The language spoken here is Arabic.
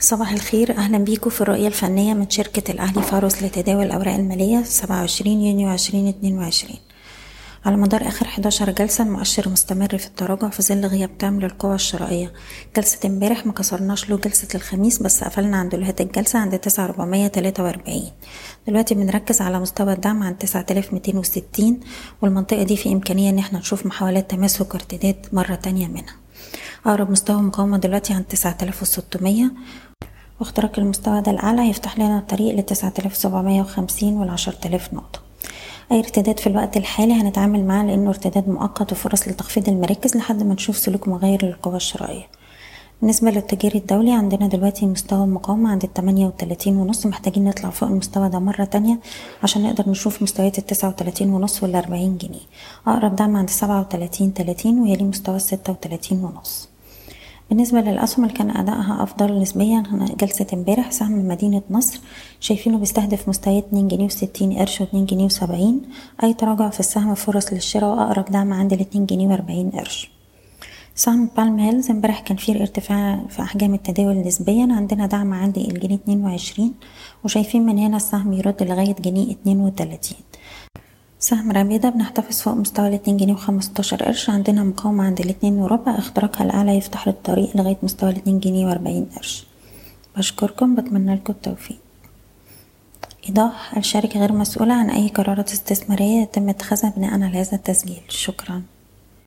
صباح الخير. أهلا بيكم في الرؤية الفنية من شركة الأهلي فاروس لتداول الأوراق المالية 27 يونيو 2022 على مدار آخر 11 جلسة المؤشر مستمر في التراجع في ظل غياب تام للقوى الشرائية. جلسة امبارح ما كسرناش له جلسة الخميس بس قفلنا عند لوهات الجلسة عند 9443 دلوقتي بنركز على مستوى الدعم عند 9260 والمنطقة دي في إمكانية إن إحنا نشوف محاولات تماسك وارتداد مرة تانية منها. أقرب مستوى مقاومة دلوقتي عند 9600 واختراق المستوى ده الأعلى هيفتح لنا الطريق لتسعة آلاف سبعمية وخمسين آلاف نقطة. أي ارتداد في الوقت الحالي هنتعامل معاه لأنه ارتداد مؤقت وفرص لتخفيض المراكز لحد ما نشوف سلوك مغاير للقوى الشرائية. بالنسبة للتجاري الدولي عندنا دلوقتي مستوى المقاومة عند التمانية وتلاتين ونص. محتاجين نطلع فوق المستوى ده مرة تانية عشان نقدر نشوف مستويات التسعة وتلاتين ونص والأربعين جنيه. أقرب دعم عند سبعة وتلاتين تلاتين ويلي مستوى الستة وتلاتين ونص. بالنسبة للأسهم اللي كان أدائها أفضل نسبيا جلسة امبارح سهم مدينة نصر شايفينه بيستهدف مستويات اتنين جنيه وستين قرش واتنين جنيه وسبعين. أي تراجع في السهم فرص للشراء وأقرب دعم عند الاتنين جنيه وأربعين قرش. سهم بالم هيلز امبارح كان فيه ارتفاع في أحجام التداول نسبيا. عندنا دعم عند الجنيه اتنين وعشرين وشايفين من هنا السهم يرد لغاية جنيه اتنين وتلاتين. سهم رابيدة بنحتفظ فوق مستوى الاتنين جنيه وخمستاشر قرش. عندنا مقاومة عند الاتنين وربع. اختراقها الأعلى يفتح الطريق لغاية مستوى الاتنين جنيه وأربعين قرش. بشكركم. بتمنى لكم التوفيق. إيضاح الشركة غير مسؤولة عن أي قرارات استثمارية يتم اتخاذها بناء على هذا التسجيل. شكرا.